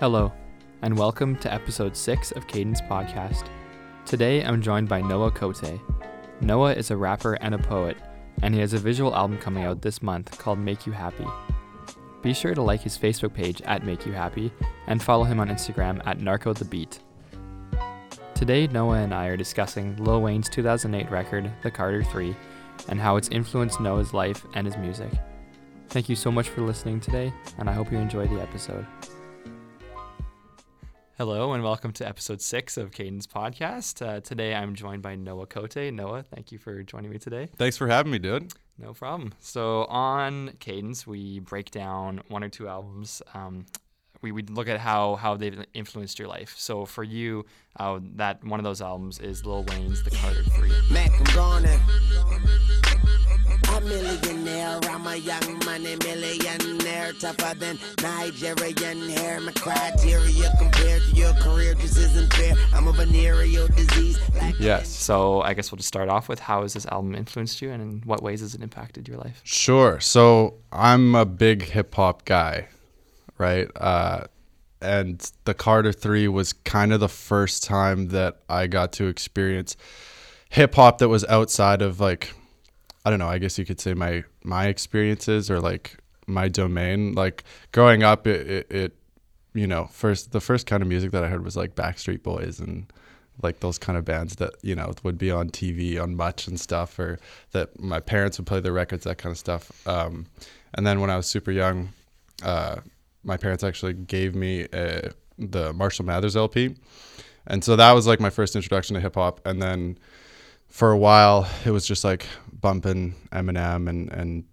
Hello, and welcome to episode 6 of Cadence Podcast. Today I'm joined by Noah Cote. Noah is a rapper and a poet, and he has a visual album coming out this month called Make You Happy. Be sure to like his Facebook page at Make You Happy and follow him on Instagram at Narco the Beat. Today, Noah and I are discussing Lil Wayne's 2008 record, The Carter 3, and how it's influenced Noah's life and his music. Thank you so much for listening today, and I hope you enjoy the episode. Hello, and welcome to episode six of Cadence Podcast. Uh, today I'm joined by Noah Cote. Noah, thank you for joining me today. Thanks for having me, dude. No problem. So, on Cadence, we break down one or two albums. Um, we, we look at how, how they've influenced your life. So, for you, uh, that one of those albums is Lil Wayne's The Carter 3. Mac, I'm gone a millionaire. I'm a young money millionaire, tougher than Nigerian hair. My criteria compared to your career just isn't fair. I'm a venereal disease. Like yes. So I guess we'll just start off with how has this album influenced you, and in what ways has it impacted your life? Sure. So I'm a big hip hop guy, right? Uh, and the Carter Three was kind of the first time that I got to experience hip hop that was outside of like I don't know. I guess you could say my my experiences or like my domain. Like growing up, it, it, it you know first the first kind of music that I heard was like Backstreet Boys and like those kind of bands that you know would be on TV on Much and stuff, or that my parents would play the records, that kind of stuff. Um, and then when I was super young, uh, my parents actually gave me a, the Marshall Mathers LP, and so that was like my first introduction to hip hop. And then for a while, it was just like bumping Eminem and and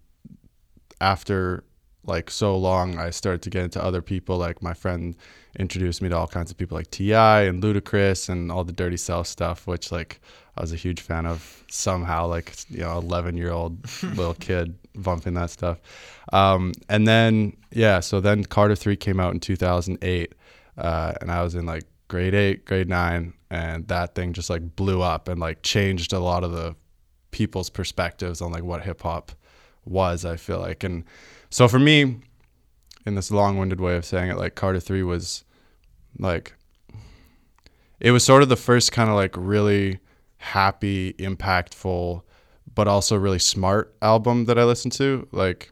after like so long I started to get into other people like my friend introduced me to all kinds of people like T.I. and Ludacris and all the Dirty South stuff which like I was a huge fan of somehow like you know 11 year old little kid bumping that stuff um, and then yeah so then Carter 3 came out in 2008 uh, and I was in like grade 8 grade 9 and that thing just like blew up and like changed a lot of the people's perspectives on like what hip hop was, I feel like. And so for me, in this long winded way of saying it, like Carter 3 was like, it was sort of the first kind of like really happy, impactful, but also really smart album that I listened to. Like,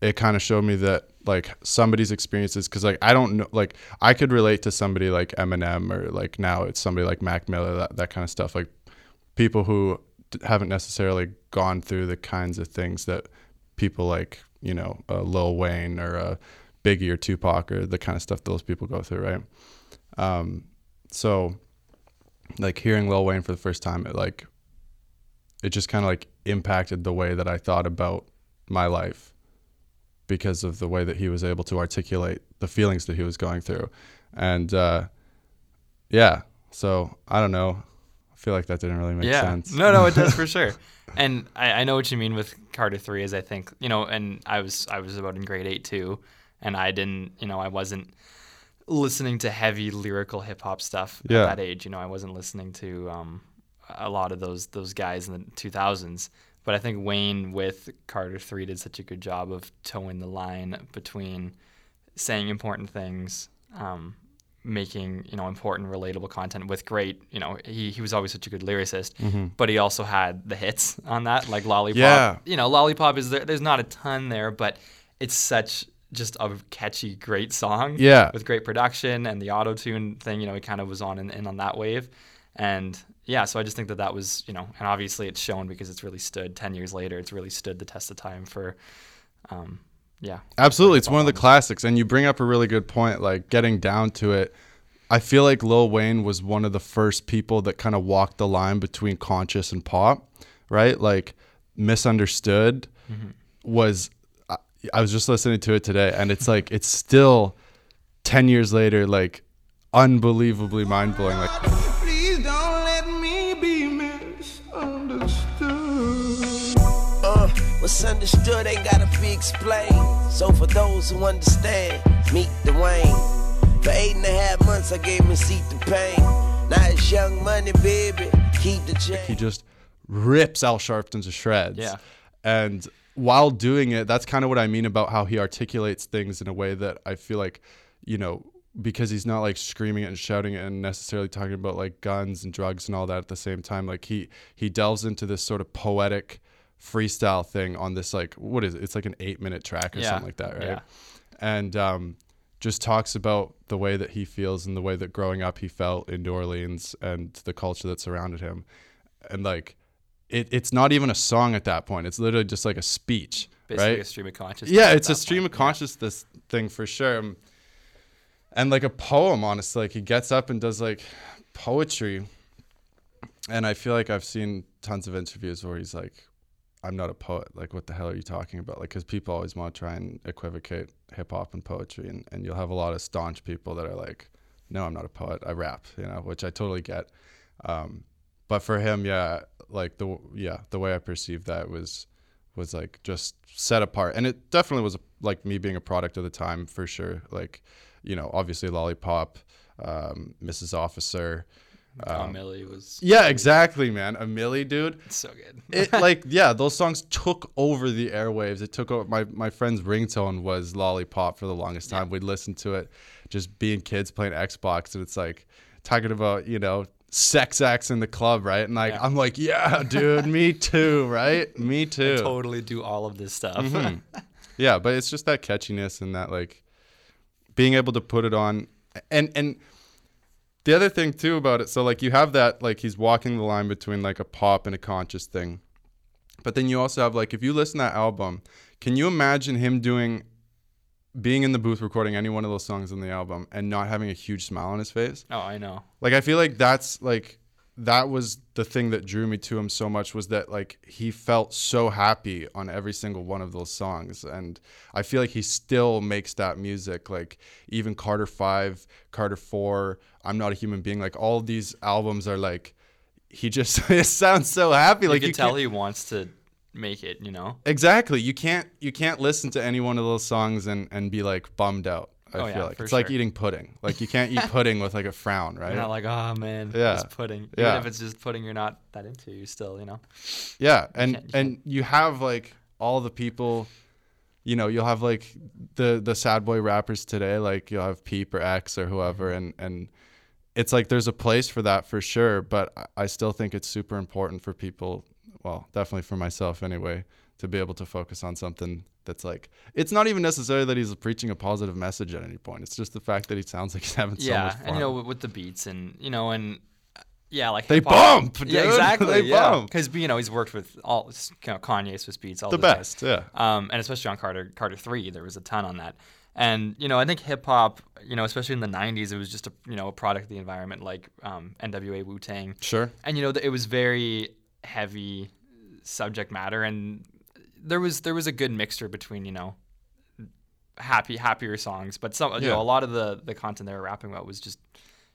it kind of showed me that like somebody's experiences because like i don't know like i could relate to somebody like eminem or like now it's somebody like mac miller that, that kind of stuff like people who haven't necessarily gone through the kinds of things that people like you know uh, Lil Wayne or uh, Biggie or Tupac or the kind of stuff those people go through, right? Um, so like hearing Lil Wayne for the first time, it like it just kind of like impacted the way that I thought about my life because of the way that he was able to articulate the feelings that he was going through, and uh, yeah. So I don't know feel like that didn't really make yeah. sense. No, no, it does for sure. And I, I know what you mean with Carter three is I think you know, and I was I was about in grade eight too, and I didn't you know I wasn't listening to heavy lyrical hip hop stuff yeah. at that age. You know, I wasn't listening to um, a lot of those those guys in the two thousands. But I think Wayne with Carter three did such a good job of towing the line between saying important things um, making you know important relatable content with great you know he, he was always such a good lyricist mm-hmm. but he also had the hits on that like lollipop yeah. you know lollipop is there there's not a ton there but it's such just a catchy great song yeah with great production and the auto tune thing you know he kind of was on and, on that wave and yeah so i just think that that was you know and obviously it's shown because it's really stood 10 years later it's really stood the test of time for um, yeah. Absolutely. It's one of the classics. And you bring up a really good point, like getting down to it. I feel like Lil Wayne was one of the first people that kind of walked the line between conscious and pop, right? Like misunderstood mm-hmm. was I, I was just listening to it today and it's like it's still 10 years later like unbelievably mind-blowing like What's understood ain't gotta be explained. So for those who understand, meet Dwayne. For eight and a half months, I gave him a seat to pain. Now it's young money, baby. Keep the change. He just rips Al Sharpton to shreds. Yeah. And while doing it, that's kind of what I mean about how he articulates things in a way that I feel like you know, because he's not like screaming it and shouting it and necessarily talking about like guns and drugs and all that at the same time. Like he he delves into this sort of poetic freestyle thing on this like what is it? It's like an eight minute track or Yeah. something like that, right? Yeah. And um, just talks about the way that he feels and the way that growing up he felt in New Orleans and the culture that surrounded him, and like. It, it's not even a song at that point. It's literally just like a speech, Basically right? a stream of consciousness. yeah it's a stream point. of consciousness thing for sure Um, and like a poem honestly like he gets up and does like poetry and i feel like i've seen tons of interviews where he's like i'm not a poet. Like what the hell are you talking about? Like because people always want to try and equivocate hip-hop and poetry and, and you'll have a lot of staunch people that are like no i'm not a poet. I rap you know which i totally get. Um, but for him yeah like the yeah the way i perceived that was was like just set apart. And it definitely was like me being a product of the time for sure. Like you know obviously lollipop um, mrs officer Milli was yeah exactly man a milli dude so good. it like yeah those songs took over the airwaves it took over my, my friend's ringtone was lollipop for the longest time we'd listen to it just being kids playing xbox and it's like talking about you know sex acts in the club right and like Yeah. i'm like yeah dude me too right me too totally do all of this stuff. Mm-hmm. yeah but it's just that catchiness and that like being able to put it on and and the other thing too about it so like you have that like he's walking the line between like a pop and a conscious thing but then you also have like if you listen to that album can you imagine him doing being in the booth recording any one of those songs on the album and not having a huge smile on his face oh, I know. like I feel like that's like that was the thing that drew me to him so much was that like he felt so happy on every single one of those songs and I feel like he still makes that music like even Carter 5, Carter 4, I'm not a human being like all these albums are like he just it sounds so happy You like can you tell can't- he wants to make it. You know. Exactly. You can't you can't listen to any one of those songs and and be like bummed out. I Oh, feel yeah, like it's like eating pudding. Like you can't eat pudding with like a frown, right? You're not like, oh man, Yeah. it's pudding. Even Yeah. if it's just pudding, you're not that into. You still, you know. Yeah, and can't- you and you have like all the people, you know, you'll have like the the sad boy rappers today, like you'll have Peep or X or whoever, mm-hmm. and and it's like there's a place for that for sure, but I still think it's super important for people, well, definitely for myself anyway, to be able to focus on something that's like it's not even necessarily that he's preaching a positive message at any point. It's just the fact that he sounds like he's having so much fun. and you know with, with the beats and you know and uh, yeah, like They bump, Yeah, exactly. They yeah, bump. because you know he's worked with all you know, Kanye Swizz Beatz all the best, yeah. um, and especially on Carter Carter Three, there was a ton on that. And you know, I think hip hop, you know, especially in the '90s, it was just a you know a product of the environment, like um, N.W.A. Wu Tang. Sure. And you know, it was very heavy subject matter, and there was there was a good mixture between you know happy happier songs, but some you know a lot of the the content they were rapping about was just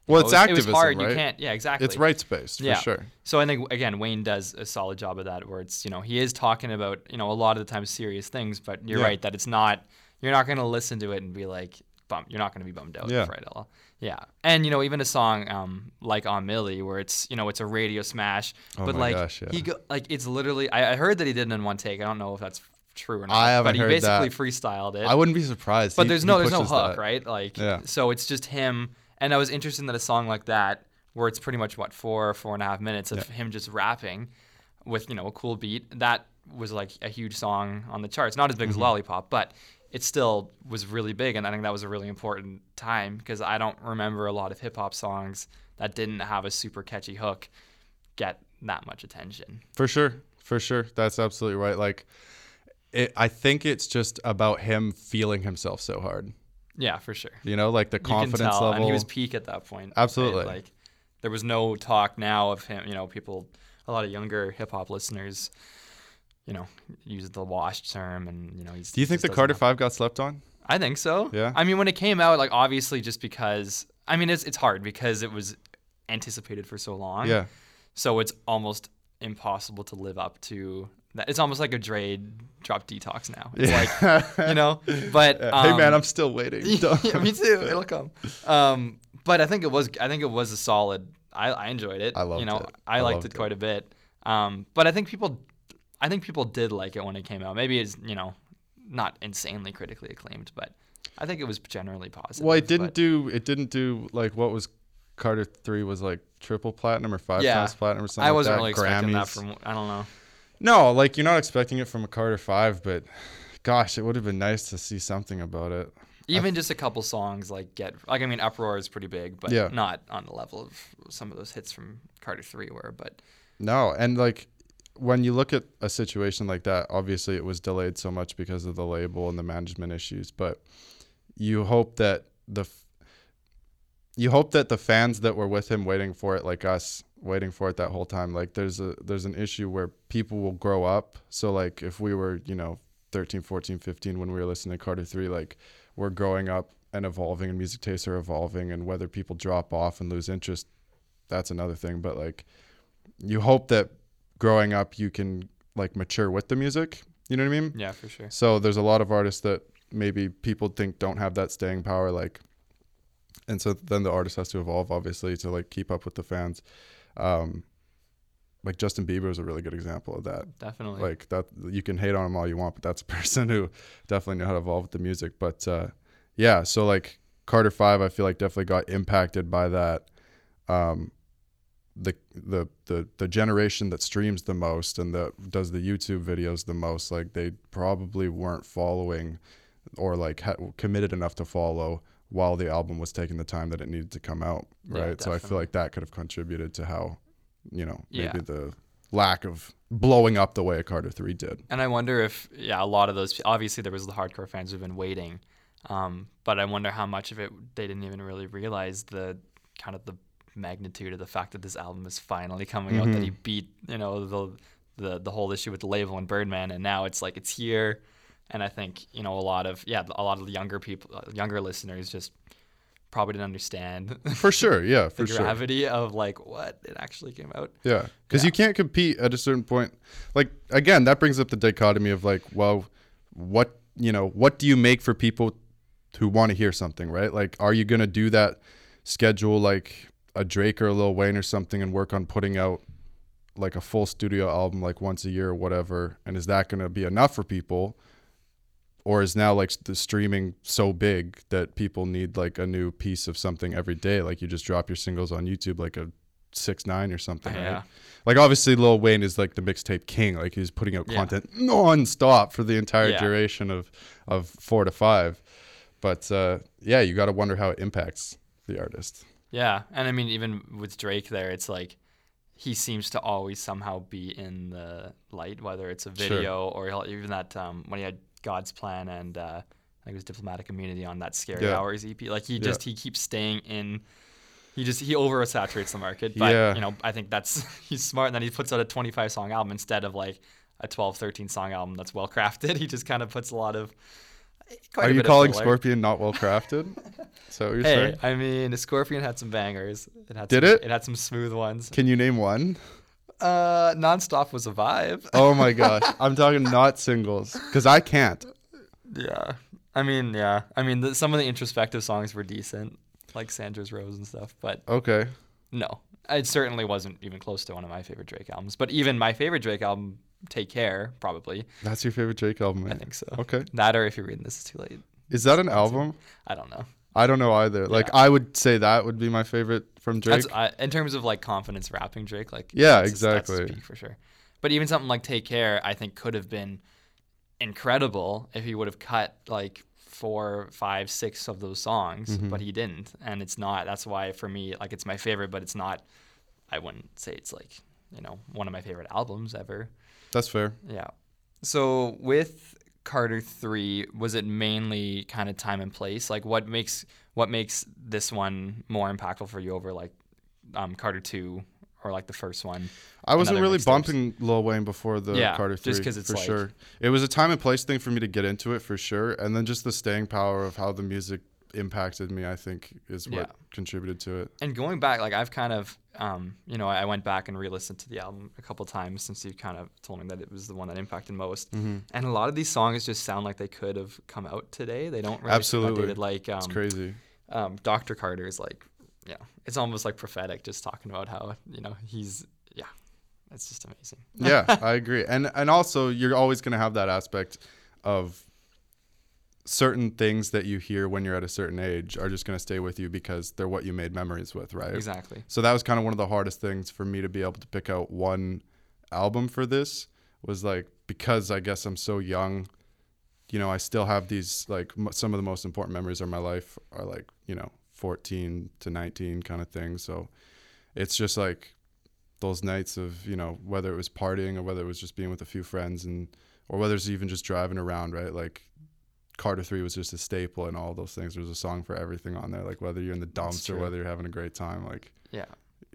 Well, know, it's it was, activism, It was hard. right? You can't. Yeah, exactly. It's rights based for Yeah. sure. So I think again Wayne does a solid job of that, where it's you know he is talking about you know a lot of the time serious things, but you're Yeah. right that it's not. You're not going to listen to it and be like bummed. You're not going to be bummed out Yeah. for it all. Yeah, and you know even a song um, like on Milli, where it's you know it's a radio smash, Oh but my like gosh, yeah. he go like it's literally. I, I heard that he did it in one take. I don't know if that's true or not. I haven't but he heard basically that. freestyled it. I wouldn't be surprised. But He- there's no there's no hook, that. right? Like Yeah. so it's just him. And I was interested that a song like that, where it's pretty much what four four and a half minutes of him just rapping with you know a cool beat. That was like a huge song on the charts. Not as big as Mm-hmm. Lollipop, but it still was really big. And I think that was a really important time because I don't remember a lot of hip hop songs that didn't have a super catchy hook get that much attention. For sure. For sure. That's absolutely right. Like, it, I think it's just about him feeling himself so hard. Yeah, for sure. You know, like the confidence level. and he was peak at that point. right? Absolutely. Like there was no talk now of him. You know, people, a lot of younger hip hop listeners, you know, use the washed term, and you know, he's. Do you think the Carter have- Five got slept on? I think so. Yeah? I mean, when it came out, like obviously, just because I mean, it's it's hard because it was anticipated for so long. Yeah. So it's almost impossible to live up to that. It's almost like a Dre drop detox now. It's like you know, but hey man, um, I'm still waiting. yeah, me too. It'll come. Um, but I think it was. I think it was a solid. I, I enjoyed it. I loved You know, it. I, I liked it it. quite a bit. Um, but I think people, I think people did like it when it came out. Maybe it's you know, not insanely critically acclaimed, but I think it was generally positive. Well, it didn't but- do. It didn't do like what was Carter three was like triple platinum or five Yeah. times platinum or something. I wasn't that. really expecting that from. I don't know. No, like you're not expecting it from a Carter five, but gosh, it would have been nice to see something about it. Even just a couple songs like get like I mean uproar is pretty big, but Yeah. not on the level of some of those hits from Carter Three were. But No, and like when you look at a situation like that, obviously it was delayed so much because of the label and the management issues, but you hope that the you hope that the fans that were with him waiting for it like us waiting for it that whole time like there's a there's an issue where people will grow up. So like if we were you know 13 14 15 when we were listening to carter 3 like we're growing up and evolving and music tastes are evolving and whether people drop off and lose interest that's another thing but like you hope that growing up you can like mature with the music you know what i mean yeah, for sure. so there's a lot of artists that maybe people think don't have that staying power, like, and so then the artist has to evolve, obviously, to like keep up with the fans. Um, like Justin Bieber is a really good example of that. Definitely. Like that, you can hate on him all you want, but that's a person who definitely knew how to evolve with the music. But uh, yeah, so like Carter Five, I feel like definitely got impacted by that. Um, the the the the generation that streams the most and that does the YouTube videos the most, like they probably weren't following or like ha- committed enough to follow while the album was taking the time that it needed to come out, Yeah, right? so I feel like that could have contributed to how, you know, maybe Yeah. the lack of blowing up the way a Carter Three did. And I wonder if, yeah, a lot of those, obviously there was the hardcore fans who've been waiting, um, but I wonder how much of it they didn't even really realize the kind of the magnitude of the fact that this album is finally coming out, that he mm-hmm. beat, you know, the, the, the whole issue with the label and Birdman, and now it's like, it's here. And I think, you know, a lot of, yeah, a lot of the younger people, younger listeners just probably didn't understand For sure, yeah, the for sure. gravity of like what it actually came out. Yeah, because Yeah. you can't compete at a certain point. Like again, that brings up the dichotomy of like, well, what you know, what do you make for people who want to hear something, right? Like, are you gonna do that schedule like a Drake or a Lil Wayne or something and work on putting out like a full studio album like once a year or whatever? And is that gonna be enough for people? Or is now like the streaming so big that people need like a new piece of something every day? Like you just drop your singles on YouTube like a six nine or something, Yeah. right? Like obviously Lil Wayne is like the mixtape king. Like he's putting out Yeah. content non-stop for the entire Yeah. duration of of four to five. But uh, yeah, you got to wonder how it impacts the artist. Yeah, and I mean, even with Drake there, it's like he seems to always somehow be in the light, whether it's a Sure. video or even that um, when he had God's Plan and uh, I think it was Diplomatic Immunity on that Scary Yeah. Hours EP. Like he just he keeps staying in. He just he oversaturates the market, but Yeah. you know I think that's he's smart. And then he puts out a 25 song album instead of like a 12, 13 song album that's well crafted. He just kind of puts a lot of. Are you calling. Scorpion not well crafted? so you're Hey, saying? I mean, Scorpion had some bangers. It had Did some, it? It had some smooth ones. Can you name one? Uh, nonstop was a vibe. Oh my gosh, I'm talking not singles because I can't. yeah, I mean, yeah, I mean, the, some of the introspective songs were decent, like Sandra's Rose and stuff. But Okay, no, it certainly wasn't even close to one of my favorite Drake albums. But even my favorite Drake album, Take Care, probably. that's your favorite Drake album. I think so. Okay, That or if you're reading this, it's too late. is that an album? I don't know. I don't know either. Like Yeah. I would say that would be my favorite from Drake. That's I, in terms of like confidence rapping Drake, like Yeah, that's his- that's exactly. peak for sure. But even something like Take Care, I think could have been incredible if he would have cut like four, five, six of those songs, Mm-hmm. but he didn't, and it's not. That's why for me, like it's my favorite, but it's not. I wouldn't say it's like you know one of my favorite albums ever. That's fair. Yeah. So with Carter three, was it mainly kind of time and place? Like what makes what makes this one more impactful for you over like um, Carter two or like the first one? I wasn't really bumping Lil Wayne before the Yeah, Carter just because it's for like- sure. It was a time and place thing for me to get into it for sure, and then just the staying power of how the music impacted me. I think is what Yeah. contributed to it. And going back, like I've kind of, um, you know, I went back and re-listened to the album a couple times since you kind of told me that it was the one that impacted most. Mm-hmm. And a lot of these songs just sound like they could have come out today. They don't really Absolutely. Like um, It's crazy. um, Dr. Carter is like, yeah, it's almost like prophetic, just talking about how you know he's, yeah, it's just amazing. yeah, I agree. And and also you're always going to have that aspect of certain things that you hear when you're at a certain age are just going to stay with you because they're what you made memories with, right? Exactly. So that was kind of one of the hardest things for me to be able to pick out one album for this was like because I guess I'm so young, you know, I still have these like m- some of the most important memories of my life are like, you know, 14 to 19 kind of thing. So it's just like those nights of, you know, whether it was partying or whether it was just being with a few friends and or whether it's even just driving around, right? Like Carter 3 was just a staple and all those things. There's a song for everything on there, like whether you're in the dumps or whether you're having a great time. Like, Yeah.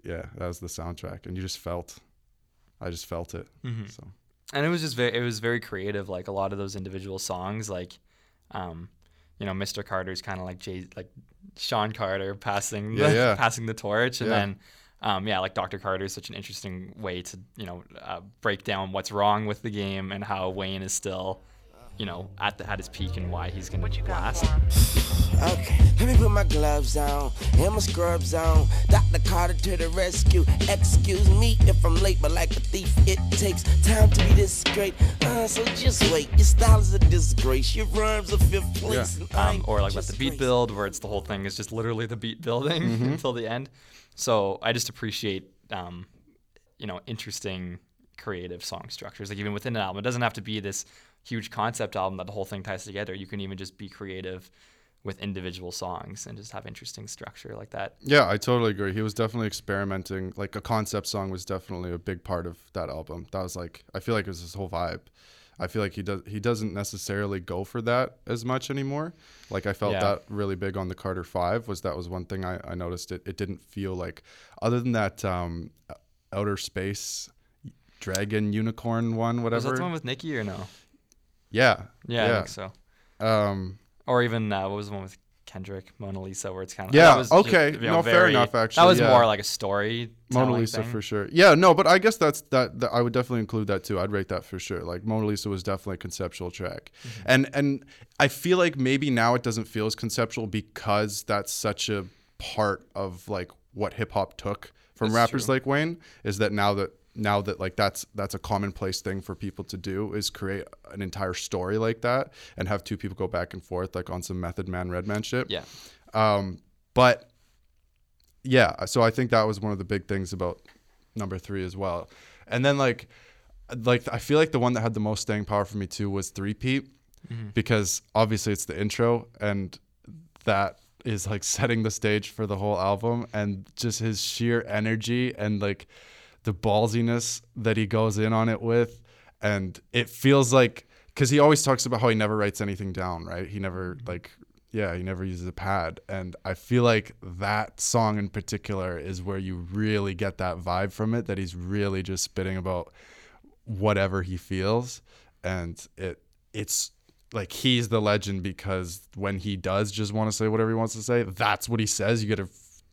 yeah, that was the soundtrack. And you just felt, I just felt it. Mm-hmm. So, and it was just very it was very creative like a lot of those individual songs like um you know mr carter's kind of like jay like shawn carter passing Yeah, the, yeah. passing the torch and Yeah. then um, yeah like dr carter is such an interesting way to you know uh, break down what's wrong with the game and how wayne is still you know at the, at his peak and why he's gonna last Okay, let me put my gloves on and my scrubs on. Dr. Carter to the rescue. Excuse me if I'm late, but like a thief, it takes time to be this great. Uh, so just wait. Your style is a disgrace. Your rhymes are fifth place. and um, or like let the beat build, where it's the whole thing is just literally the beat building Mm-hmm. until the end. So I just appreciate, um, you know, interesting creative song structures. Like even within an album, it doesn't have to be this huge concept album that the whole thing ties together. You can even just be creative with individual songs and just have interesting structure like that. yeah, I totally agree. He was definitely experimenting. Like, a concept song was definitely a big part of that album. That was like, I feel like it was his whole vibe. I feel like he does he doesn't necessarily go for that as much anymore. Like I felt Yeah. that really big on the Carter Five was that was one thing I, I noticed it it didn't feel like other than that um, outer space dragon unicorn one whatever. Was that the one with Nicki or no? Yeah Yeah, I think so. um Or even uh, what was the one with Kendrick, Mona Lisa, where it's kind of Yeah, okay. No, fair enough, Actually, That was yeah. more like a story. Mona Lisa for sure. Yeah, no, but I guess that's that, that. I would definitely include that too. I'd rate that for sure. Like Mona Lisa was definitely a conceptual track, Mm-hmm. and and I feel like maybe now it doesn't feel as conceptual because that's such a part of like what hip hop took from That's rappers true. like Wayne. Is that now that now that like that's that's a commonplace thing for people to do is create an entire story like that and have two people go back and forth like on some Method Man Redman shit. Yeah. Um, but yeah, so I think that was one of the big things about number three as well. And then like, like I feel like the one that had the most staying power for me too was three Peat, because obviously it's the intro and that is like setting the stage for the whole album and just his sheer energy and like the ballsiness that he goes in on it with. And it feels like because he always talks about how he never writes anything down right? He never mm-hmm. like yeah he never uses a pad. And i feel like that song in particular is where you really get that vibe from it that he's really just spitting about whatever he feels. And it it's like he's the legend because when he does just want to say whatever he wants to say that's what he says. You get a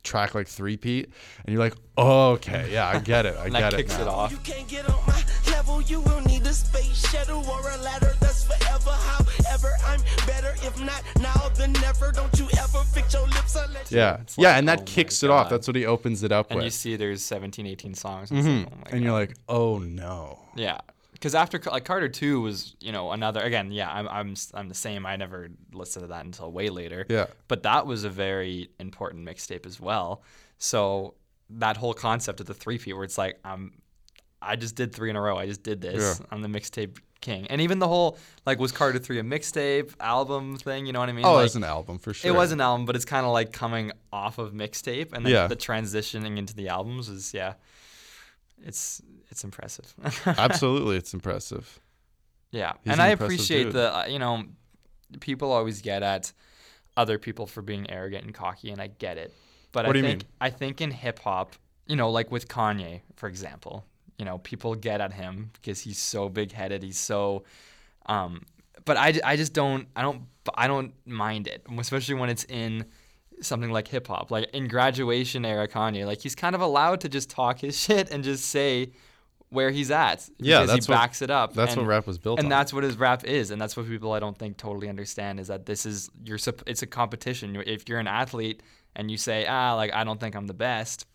track like three Peat and you're like oh, okay yeah i get it i And get that it kicks now. it off. You can't get on my level, you will need a space shuttle or a ladder that's forever. However, I'm better if not now than never. Don't you ever fix your lips unless you yeah It's yeah like, and that oh kicks it off that's what he opens it up And with you see there's 17, 18 songs. And, mm-hmm. it's like, oh and you're God. like oh no yeah. Because after like Carter 2 was, you know, another, again, yeah, I'm, I'm, I'm the same. I never listened to that until way later. Yeah. But that was a very important mixtape as well. So that whole concept of the three feet where it's like, I'm, I just did three in a row. I just did this. Yeah. I'm the mixtape king. And even the whole, like, was Carter 3 a mixtape album thing? You know what I mean? oh like, it's an album for sure It was an album, but it's kind of like coming off of mixtape, and then Yeah. the transitioning into the albums is yeah, it's it's impressive. absolutely it's impressive yeah, He's and an I appreciate dude. the uh, you know people always get at other people for being arrogant and cocky, and I get it. But What I do you think mean? I think in hip hop, you know, like with Kanye, for example, you know, people get at him because he's so big headed. He's so, um, but I, I just don't I don't I don't mind it, especially when it's in something like hip hop, like in graduation era Kanye, like he's kind of allowed to just talk his shit and just say where he's at. Yeah, because that's he what- backs it up. that's and, what rap was built on. and on. that's what his rap is, and that's what people I don't think totally understand is that this is you're it's a competition. If you're an athlete and you say ah like I don't think I'm the best,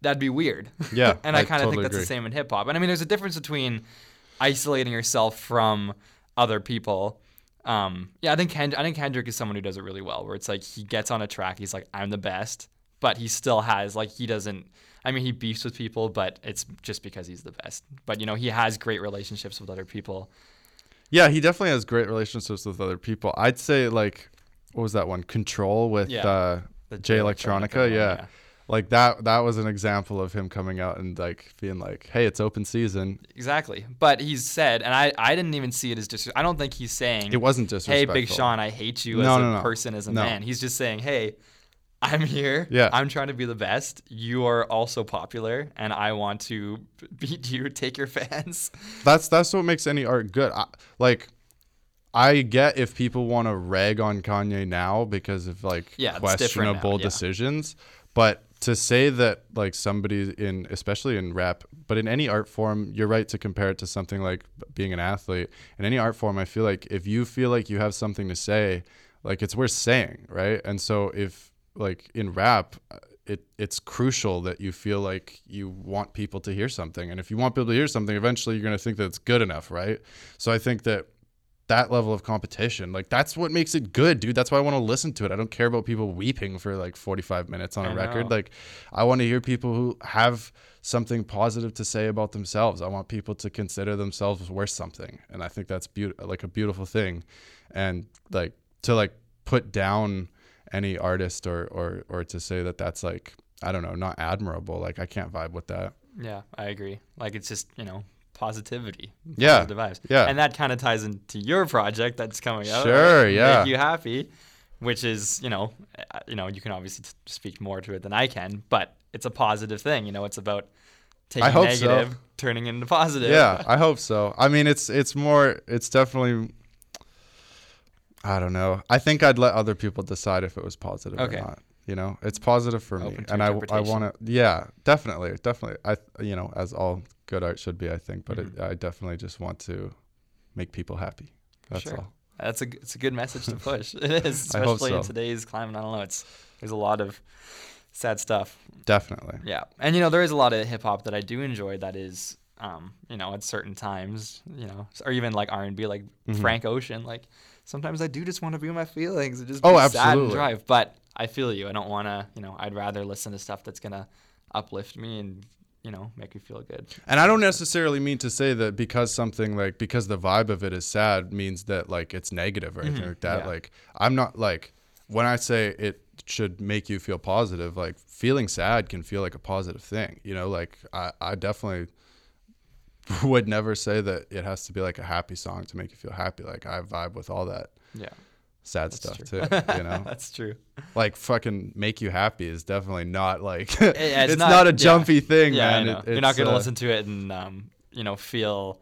that'd be weird. Yeah, and I, I kind of totally think that's agree. the same in hip hop. And I mean, there's a difference between isolating yourself from other people Um, yeah, I think Kend- I think Kendrick is someone who does it really well. Where it's like he gets on a track, he's like, "I'm the best," but he still has like he doesn't. I mean, he beefs with people, but it's just because he's the best. But you know, he has great relationships with other people. Yeah, he definitely has great relationships with other people. I'd say like what was that one? Control with Yeah, uh The Jay Jay Electronica, one, yeah. Like that that was an example of him coming out and like being like, "Hey, it's open season." exactly. But he's said, and I, I didn't even see it as just. I don't think he's saying It wasn't just hey. Big Sean, I hate you as No, a no, no. person, as a No. man. He's just saying, hey, I'm here. Yeah. I'm trying to be the best. You are also popular, and I want to beat you, take your fans. That's that's what makes any art good. I, like I get if people want to rag on Kanye now because of like Yeah, now, questionable yeah. decisions, but to say that like somebody in especially in rap, but in any art form, you're right to compare it to something like being an athlete. In any art form, I feel like if you feel like you have something to say, like it's worth saying, right? And so if like in rap, uh, it it's crucial that you feel like you want people to hear something, and if you want people to hear something, eventually you're gonna think that it's good enough, right? So I think that that level of competition, like that's what makes it good, dude. That's why I want to listen to it. I don't care about people weeping for like 45 minutes on a I record. know. Like I want to hear people who have something positive to say about themselves. I want people to consider themselves worth something, and I think that's beautiful, like a beautiful thing. And like to like put down any artist or or or to say that that's like I don't know, not admirable. Like I can't vibe with that. Yeah, I agree. Like it's just you know positivity. Yeah, vibes. yeah. and that kind of ties into your project that's coming out. Sure, right? yeah. Make you happy, which is you know, uh, you know, you can obviously t- speak more to it than I can, but it's a positive thing. You know, it's about taking hope so. negative, turning into positive. Yeah, I hope so. I mean, it's it's more. It's definitely. I don't know. I think I'd let other people decide if it was positive Okay. or not. You know, it's positive for me, Open to and I I want to. Yeah, definitely, definitely. I you know, as all good art should be, I think. But Mm-hmm. it, I definitely just want to make people happy. That's Sure. all. That's a it's a good message to push. It is, especially in today's climate. I don't know. It's there's a lot of sad stuff. Definitely. Yeah, and you know there is a lot of hip hop that I do enjoy. That is, um, you know, at certain times, you know, or even like R and B, like Mm-hmm. Frank Ocean. Like sometimes I do just want to be with my feelings and just Oh, be sad and absolutely. drive. But I feel you. I don't want to. You know, I'd rather listen to stuff that's gonna uplift me and you know make me feel good. And I don't necessarily mean to say that because something like because the vibe of it is sad means that like it's negative or mm-hmm. anything like that. yeah. Like I'm not like when I say it should make you feel positive, like feeling sad can feel like a positive thing. You know, like I, I definitely would never say that it has to be like a happy song to make you feel happy. Like I vibe with all that Yeah, sad stuff true. too. You know? that's true. like fucking make you happy is definitely not like Yeah, it's, not, a yeah. jumpy thing, Yeah, man. It- you're not gonna uh, listen to it and um, you know feel.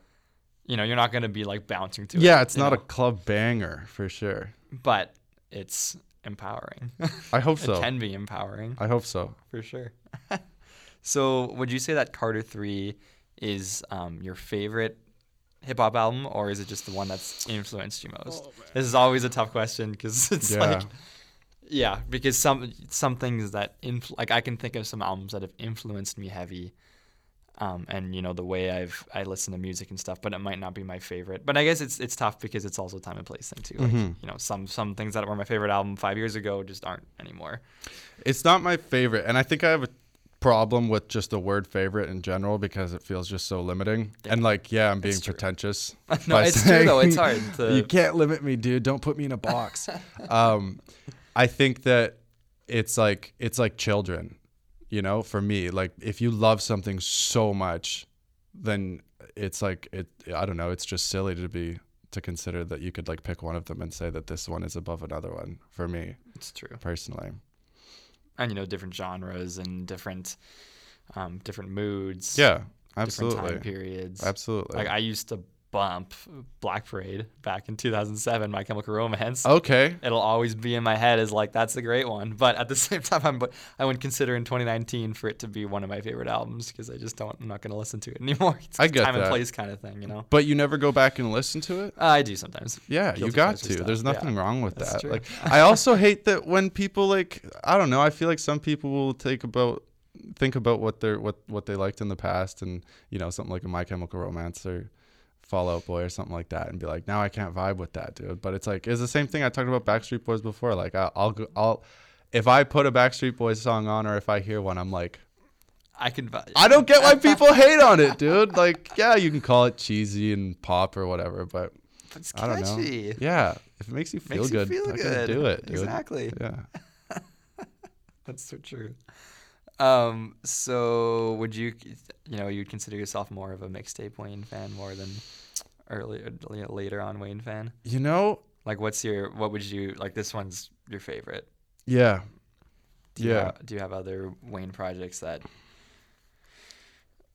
You know, you're not gonna be like bouncing to it. Yeah, it's not a club banger for sure. but it's empowering. I hope so. it can be empowering I hope so. for sure. so, would you say that Carter Three is um, your favorite hip hop album, or is it just the one that's influenced you most? this is always a tough question because it's Oh, Yeah. like, yeah, because some some things that influ- like I can think of some albums that have influenced me heavy. Um, and you know the way I've I listen to music and stuff, but it might not be my favorite. But I guess it's it's tough because it's also time and place thing too. Like Mm-hmm. you know some some things that were my favorite album five years ago just aren't anymore. It's not my favorite, and I think I have a problem with just the word favorite in general because it feels just so limiting. Yeah. And like, yeah, I'm being pretentious. No, it's true though. It's hard to. you can't limit me, dude. Don't put me in a box. um, I think that it's like it's like children, you know. For me, like if you love something so much, then it's like it. I don't know. It's just silly to be to consider that you could like pick one of them and say that this one is above another one. For me It's true. personally. And you know, different genres and different, um, different moods. Yeah, Different absolutely. time periods. Absolutely. Like I used to bump Black Parade back in 2007, My Chemical Romance. okay. It'll always be in my head as like that's a great one, but at the same time, I'm I wouldn't consider in 2019 for it to be one of my favorite albums because I just don't I'm not gonna listen to it anymore. It's I a get time and that. place kind of thing, you know. But you never go back and listen to it? Uh, I do sometimes. Yeah, Guilty you got to. stuff. There's nothing Yeah. wrong with that. true. Like I also hate that when people like I don't know, I feel like some people will take about think about what they're what what they liked in the past and you know, something like a My Chemical Romance or Fall Out Boy or something like that and be like, now I can't vibe with that, dude. But it's like it's the same thing I talked about Backstreet Boys before. Like I, I'll go, I'll if I put a Backstreet Boys song on or if I hear one, I'm like, I can. vi- I don't get why people hate on it, dude. Like, yeah, you can call it cheesy and pop or whatever, but It's I don't know. Yeah, if it makes you feel Makes you good, feel fucking good. do it, dude. Exactly. Yeah. That's so true. Um. So, would you, you know, you'd consider yourself more of a mixtape Wayne fan more than early, uh, later on Wayne fan? You know, Like, what's your, what would you like? This one's your favorite. yeah. Do you Yeah. Have, do you have other Wayne projects that?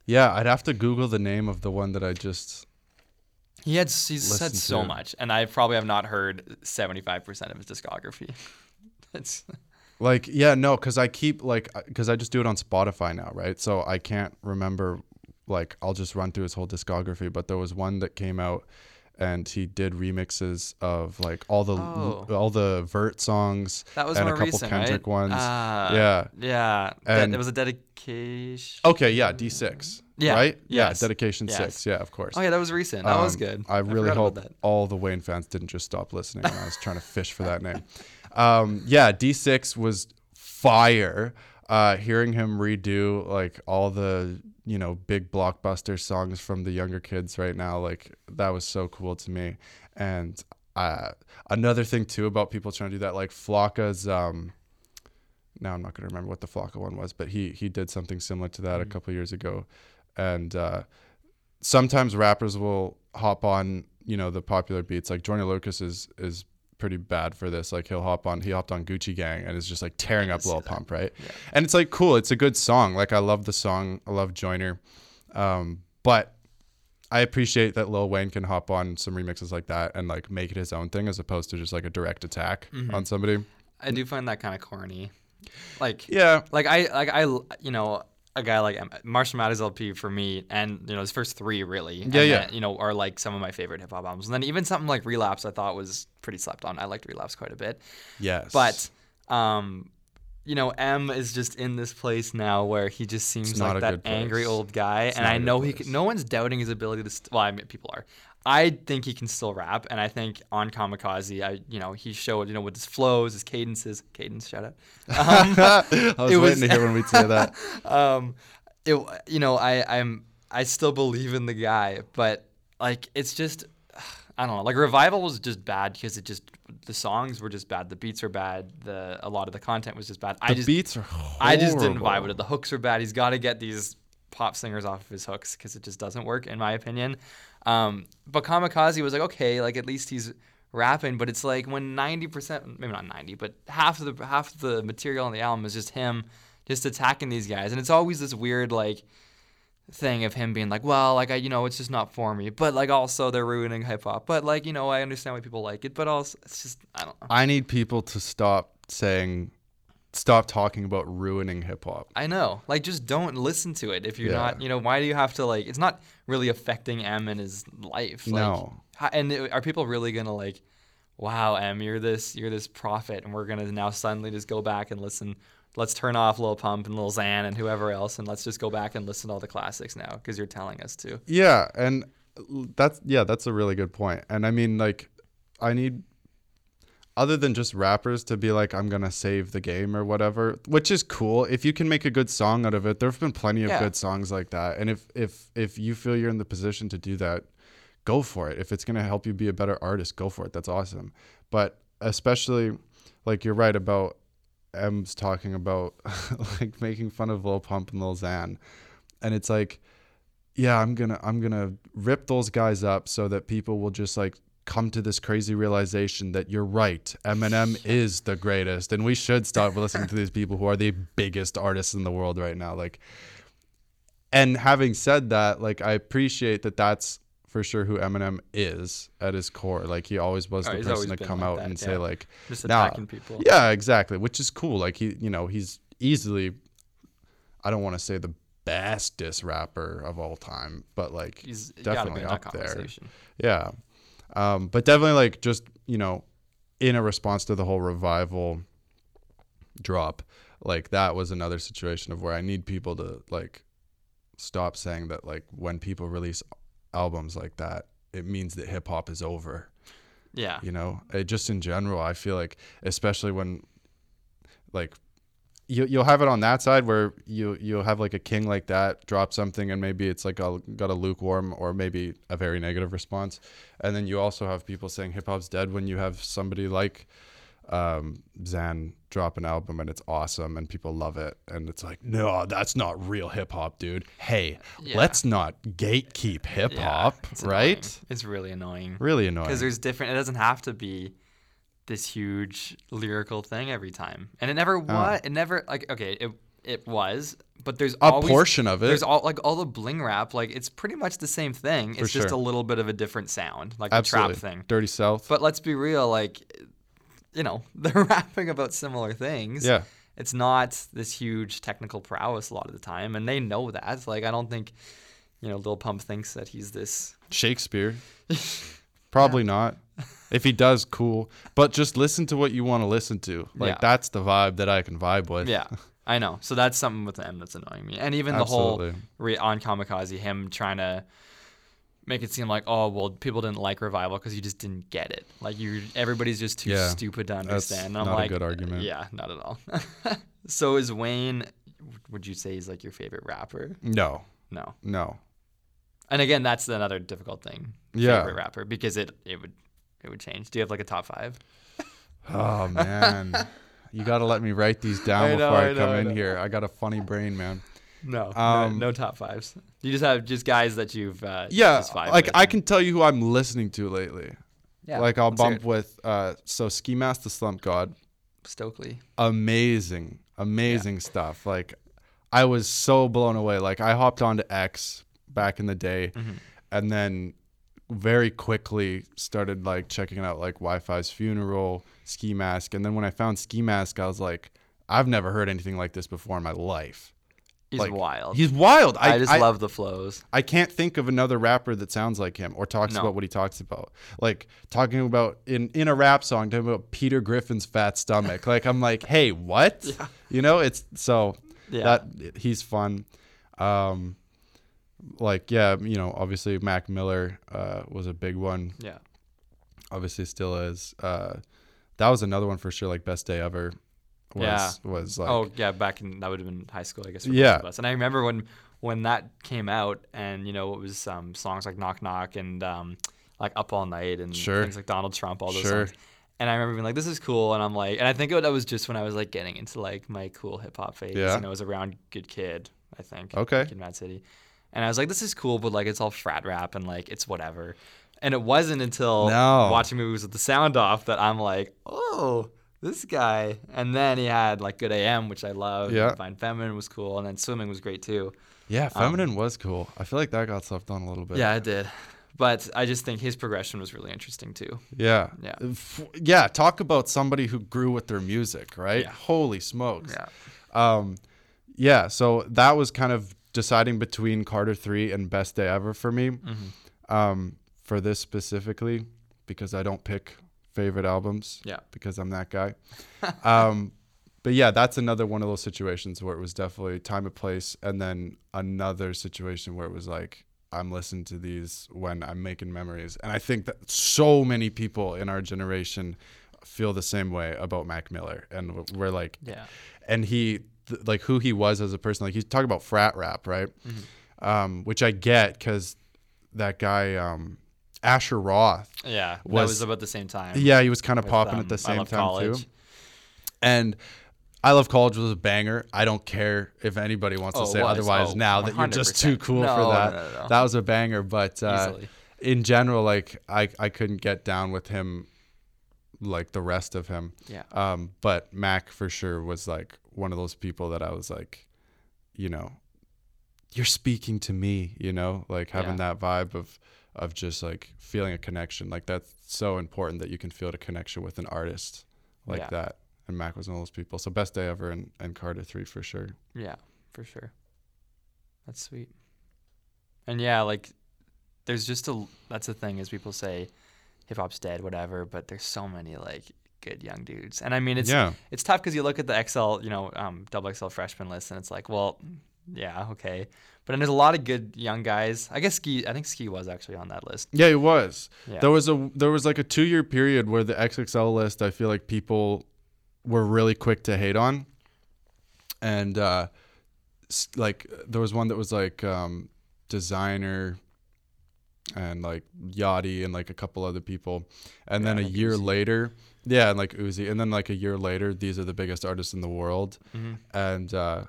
Yeah, I'd have to Google the name of the one that I just He had he's said so to. much, and I probably have not heard seventy five percent of his discography. It's like. Yeah, no, because I keep like because I just do it on Spotify now, right? So I can't remember. Like, I'll just run through his whole discography. But there was one that came out, and he did remixes of like all the Oh. all the Vert songs that was and a couple recent, Kendrick right? ones. Ah, yeah. yeah. And- it was a dedication. Okay, yeah, D6. Yeah, Right? yes, Yeah, Dedication yes. 6. Yeah, of course. Oh yeah, that was recent. That was Um, good. I really forgot hope that. all the Wayne fans didn't just stop listening when I was trying to fish for that name. Um, yeah, D6 was fire. Uh, hearing him redo like all the you know big blockbuster songs from the younger kids right now, like that was so cool to me. And uh, another thing too about people trying to do that, like Flocka's. Um, now I'm not going to remember what the Flocka one was, but he he did something similar to that a couple years ago, and uh, sometimes rappers will hop on you know the popular beats. Like Joyner Lucas is is pretty bad for this. Like he'll hop on he hopped on Gucci Gang and is just like tearing up Lil. Pump, right? Yeah. And it's like cool. It's a good song. Like I love the song. I love Joyner, um, but. I appreciate that Lil Wayne can hop on some remixes like that and like make it his own thing as opposed to just like a direct attack Mm-hmm. on somebody. I do find that kind of corny. Like Yeah, like I like I you know a guy like Marshall Mathers LP for me and you know his first three really. And Yeah, yeah. you know are like some of my favorite hip hop albums. And then even something like Relapse I thought was pretty slept on. I liked Relapse quite a bit. Yes, but um you know M is just in this place now where he just seems like a that angry old guy. And not a I know he can, no one's doubting his ability to st- well I mean people are I think he can still rap, and I think on Kamikaze, I you know he showed you know with his flows, his cadences, cadence shout out. Um, I was it waiting was- to hear when we'd say that. um, it you know I I'm I still believe in the guy, but like it's just I don't know. Like revival was just bad because it just the songs were just bad, the beats were bad, the a lot of the content was just bad. I The just beats are horrible. I just didn't vibe with it. The hooks are bad. He's got to get these pop singers off of his hooks because it just doesn't work in my opinion. Um, but Kamikaze was like okay, like at least he's rapping. But it's like when ninety percent, maybe not ninety, but half of the half of the material on the album is just him just attacking these guys, and it's always this weird like thing of him being like, well, like I, you know, it's just not for me. But like also they're ruining hip hop. But like you know, I understand why people like it. But also it's just I don't know. I need people to stop saying, stop talking about ruining hip hop. I know. Like, just don't listen to it if you're Yeah. not. You know, why do you have to like? It's not really affecting M and his life. Like, No. how- and are people really gonna like? Wow, M, you're this, you're this prophet, and we're gonna now suddenly just go back and listen. Let's turn off Lil Pump and Lil Xan and whoever else, and let's just go back and listen to all the classics now because you're telling us to. Yeah, and that's yeah, that's a really good point. And I mean, like, I need other than just rappers to be like, I'm gonna save the game or whatever, which is cool. If you can make a good song out of it, there've been plenty of Yeah. good songs like that. And if if if you feel you're in the position to do that, go for it. If it's gonna help you be a better artist, go for it. That's awesome. But especially, like you're right about M's talking about like making fun of Lil Pump and Lil Xan, and it's like yeah i'm gonna i'm gonna rip those guys up so that people will just like come to this crazy realization that you're right eminem is the greatest and we should stop listening to these people who are the biggest artists in the world right now like and having said that like i appreciate that that's for sure who eminem is at his core like he always was Oh, the person to come like out that, and say like Just Nah. attacking people. yeah, exactly. Which is cool. Like he, you know, he's easily. I don't want to say the best diss rapper of all time, but like He's definitely up there. Yeah, um, but definitely like just you know, in a response to the whole revival drop, like that was another situation of where I need people to like stop saying that like when people release albums like that, it means that hip hop is over. Yeah. You know, Uh, just in general, I feel like, especially when, like, you you'll have it on that side where you you'll have like a king like that drop something and maybe it's like a got a lukewarm or maybe a very negative response, and then you also have people saying hip hop's dead when you have somebody like um, Zan drop an album and it's awesome and people love it and it's like no that's not real hip hop dude hey Yeah. let's not gatekeep hip Yeah, hop it's right annoying. It's really annoying. really annoying Because there's different. It doesn't have to be this huge lyrical thing every time, and it never oh. was. It never like okay, it it was, but there's A always, portion of it. There's all like all the bling rap. Like it's pretty much the same thing. It's just a little bit of a different sound, like absolutely the trap thing. dirty south But let's be real, like you know, they're rapping about similar things. yeah It's not this huge technical prowess a lot of the time, and they know that. Like I don't think, you know, Lil Pump thinks that he's this. Shakespeare. Probably not. If he does, cool. But just listen to what you want to listen to. Like Yeah. that's the vibe that I can vibe with. Yeah, I know. So that's something with them that's annoying me, and even the whole re- on Kamikaze, him trying to make it seem like, oh well, people didn't like revival because you just didn't get it. Like you, everybody's just too Yeah, stupid to understand. And I'm not a good argument. Yeah, not at all. so is Wayne? Would you say he's like your favorite rapper? No. No. No. And again, that's another difficult thing. Yeah. Favorite rapper because it it would it would change. Do you have like a top five? Oh man. you gotta let me write these down I know, before I, I know, come I in here. I got a funny brain, man. No. Um, no, no top fives. You just have just guys that you've uh, Yeah. Like I can tell you who I'm listening to lately. Yeah, like I'll bump with uh so Ski Mask the Slump God. Stokeley. amazing, amazing stuff. Like I was so blown away. Like I hopped onto X back in the day, Mm-hmm. and then very quickly started like checking out like Wifisfuneral, Ski Mask, and then when I found Ski Mask, I was like, I've never heard anything like this before in my life. He's Like, wild. He's wild. I, just love the flows. I can't think of another rapper that sounds like him or talks No. about what he talks about. Like talking about in in a rap song, talking about Peter Griffin's fat stomach. like I'm like, hey, what? You know, it's so Yeah. that he's fun. Um, like yeah, you know, obviously Mac Miller uh, was a big one. Yeah. Obviously, still is. Uh, that was another one for sure. Like best day ever. Was, Yeah. was like oh yeah, back in that would have been high school, I guess. For Yeah. Both of us. And I remember when when that came out, and you know it was um, songs like Knock Knock and um, like Up All Night and Sure. things like Donald Trump, all those Sure. songs. And I remember being like, "This is cool," and I'm like, and I think that was just when I was like getting into like my cool hip hop phase. Yeah. and I was around Good Kid, I think. Okay. Kid, Mad City, and I was like, "This is cool," but like it's all frat rap and like it's whatever. And it wasn't until No. watching movies with the sound off that I'm like, "Oh, this guy." And then he had like Good AM, which I love. Yeah. Divine Feminine was cool, and then Swimming was great too. yeah, feminine was cool. I feel like that got slept on a little bit. Um, Yeah, I did. But I just think his progression was really interesting too. Yeah. Yeah. Yeah. Talk about somebody who grew with their music, right? Yeah. Holy smokes. Yeah. Um, yeah. So that was kind of deciding between Carter 3 and Best Day Ever for me. Mm-hmm. Um, for this specifically, because I don't pick favorite albums. Yeah. Because I'm that guy. um, but yeah, that's another one of those situations where it was definitely time and place. And then another situation where it was like, I'm listening to these when I'm making memories. And I think that so many people in our generation feel the same way about Mac Miller. And we're like, Yeah. and he, th- like who he was as a person, like he's talking about frat rap, right? Mm-hmm. Um, which I get because that guy, um, Asher Roth, Yeah. that Was- was about the same time. yeah, he was kind of popping um, at the I same Love time College. too. And I Love College was a banger. I don't care if anybody wants Oh, to say was. otherwise Oh, now that you're just too cool No, for that. no, no. That was a banger, but uh, in general, like I, I couldn't get down with him like the rest of him. Yeah. Um, but Mac for sure was like one of those people that I was like, you know, you're speaking to me, you know, like having Yeah. that vibe of of just like feeling a connection. Like that's so important that you can feel a connection with an artist like Yeah. that. And Mac was one of those people. So best day ever and, and Carter three for sure. Yeah, for sure. That's sweet. And yeah, like there's just a that's the thing is people say hip hop's dead, whatever, but there's so many like good young dudes. And I mean it's Yeah. it's tough because you look at the XL, you know, um, double XL freshman list, and it's like, well, yeah, okay. But then there's a lot of good young guys. I guess Ski. I think Ski was actually on that list. Yeah, it was. Yeah. There was a there was like a two year period where the XXL list I feel like people were really quick to hate on, and uh, like there was one that was like um, Desiigner and like Yachty and like a couple other people, and then a like year Uzi. later, yeah, and like Uzi, and then like a year later, these are the biggest artists in the world, Mm-hmm. and uh,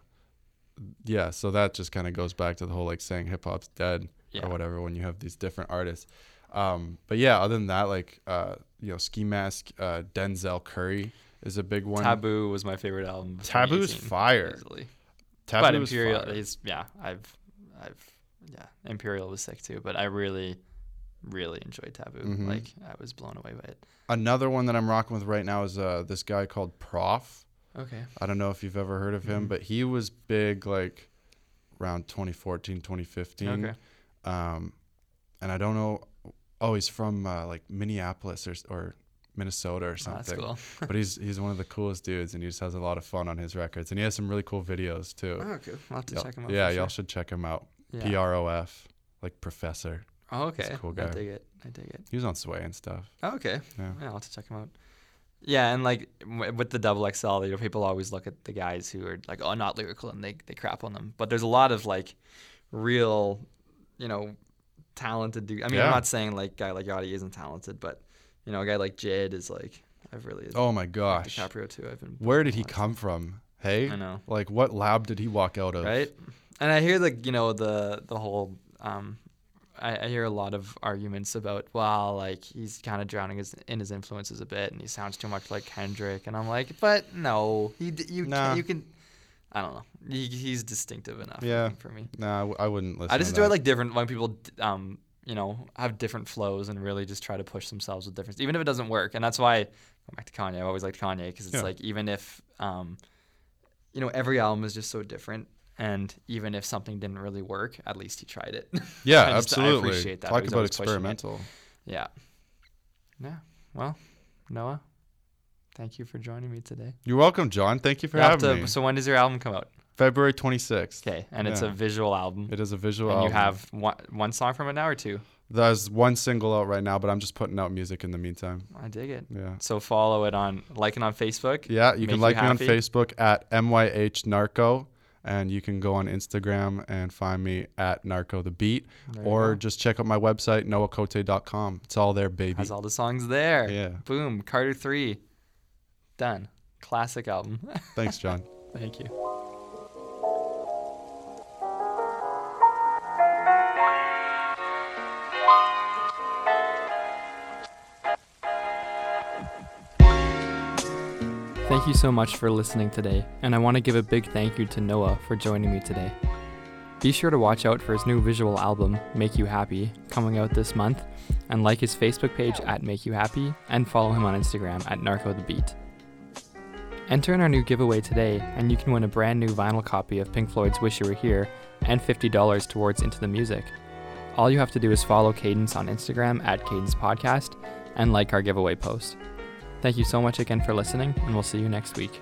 yeah, so that just kind of goes back to the whole like saying hip hop's dead Yeah. or whatever when you have these different artists. Um, but yeah, other than that, like uh, you know, Ski Mask, uh, Denzel Curry is a big one. Taboo was my favorite album. of Taboo is fire. Easily. Taboo but Imperial fire. is yeah. I've I've yeah. Imperial was sick too, but I really really enjoyed Taboo. Mhm. Like I was blown away by it. Another one that I'm rocking with right now is uh, this guy called Prof. Okay. I don't know if you've ever heard of him, but he was big like around 2014, 2015. Okay. Um, and I don't know. Oh, he's from uh, like Minneapolis or, or Minnesota or Oh, something. that's cool. but he's he's one of the coolest dudes, and he just has a lot of fun on his records, and he has some really cool videos too. Oh, okay. I'll have to Y'all- check him out. yeah, y'all sure. should check him out. Yeah. P R O F, like professor. Oh, okay. a cool guy. I dig it. I dig it. He was on Sway and stuff. Oh, okay. Yeah. Yeah, I'll have to check him out. Yeah, and like w- with the double XL, you know, people always look at the guys who are like, oh, not lyrical, and they they crap on them. But there's a lot of like real, you know, talented dude. I mean, Yeah. I'm not saying like guy like Yachty isn't talented, but you know, a guy like Jid is like, I've really Oh my like gosh, DiCaprio too. I've been where did he come from? Hey, I know. like what lab did he walk out of? right? And I hear like you know the the whole um, I, I hear a lot of arguments about well like he's kind of drowning his, in his influences a bit and he sounds too much like Kendrick and I'm like but no he you Nah. can, you can I don't know he, he's distinctive enough Yeah. for me. Nah, I w- I wouldn't listen. I just enjoy like different when people um you know have different flows and really just try to push themselves with difference even if it doesn't work and that's why going back to Kanye I've always liked Kanye because it's Yeah. like even if um you know every album is just so different and even if something didn't really work at least he tried it Yeah, I just- I appreciate that. Talk about always pushing it. experimental. yeah yeah well Noah thank you for joining me today You're welcome, John. Thank you for You having to- me. so when does your album come out February 26th. okay and it's a visual album It is a visual and you have one, one song from it now or two There's one single out right now, but I'm just putting out music in the meantime. I dig it Yeah. so follow it on like it on Facebook Yeah, you can like me on. Facebook at MYH Narco, and you can go on Instagram and find me at Narco the Beat, or go. just check out my website noahcote.com. It's all there, baby. has all the songs there Yeah. boom Carter 3 done classic album Thanks, John. thank you Thank you so much for listening today, and I want to give a big thank you to Noah for joining me today. Be sure to watch out for his new visual album, Make You Happy, coming out this month, and like his Facebook page at Make You Happy, and follow him on Instagram at Narco the Beat. Enter in our new giveaway today, and you can win a brand new vinyl copy of Pink Floyd's Wish You Were Here and $50 towards Into the Music. All you have to do is follow Cadence on Instagram at Cadence Podcast and like our giveaway post. Thank you so much again for listening, and we'll see you next week.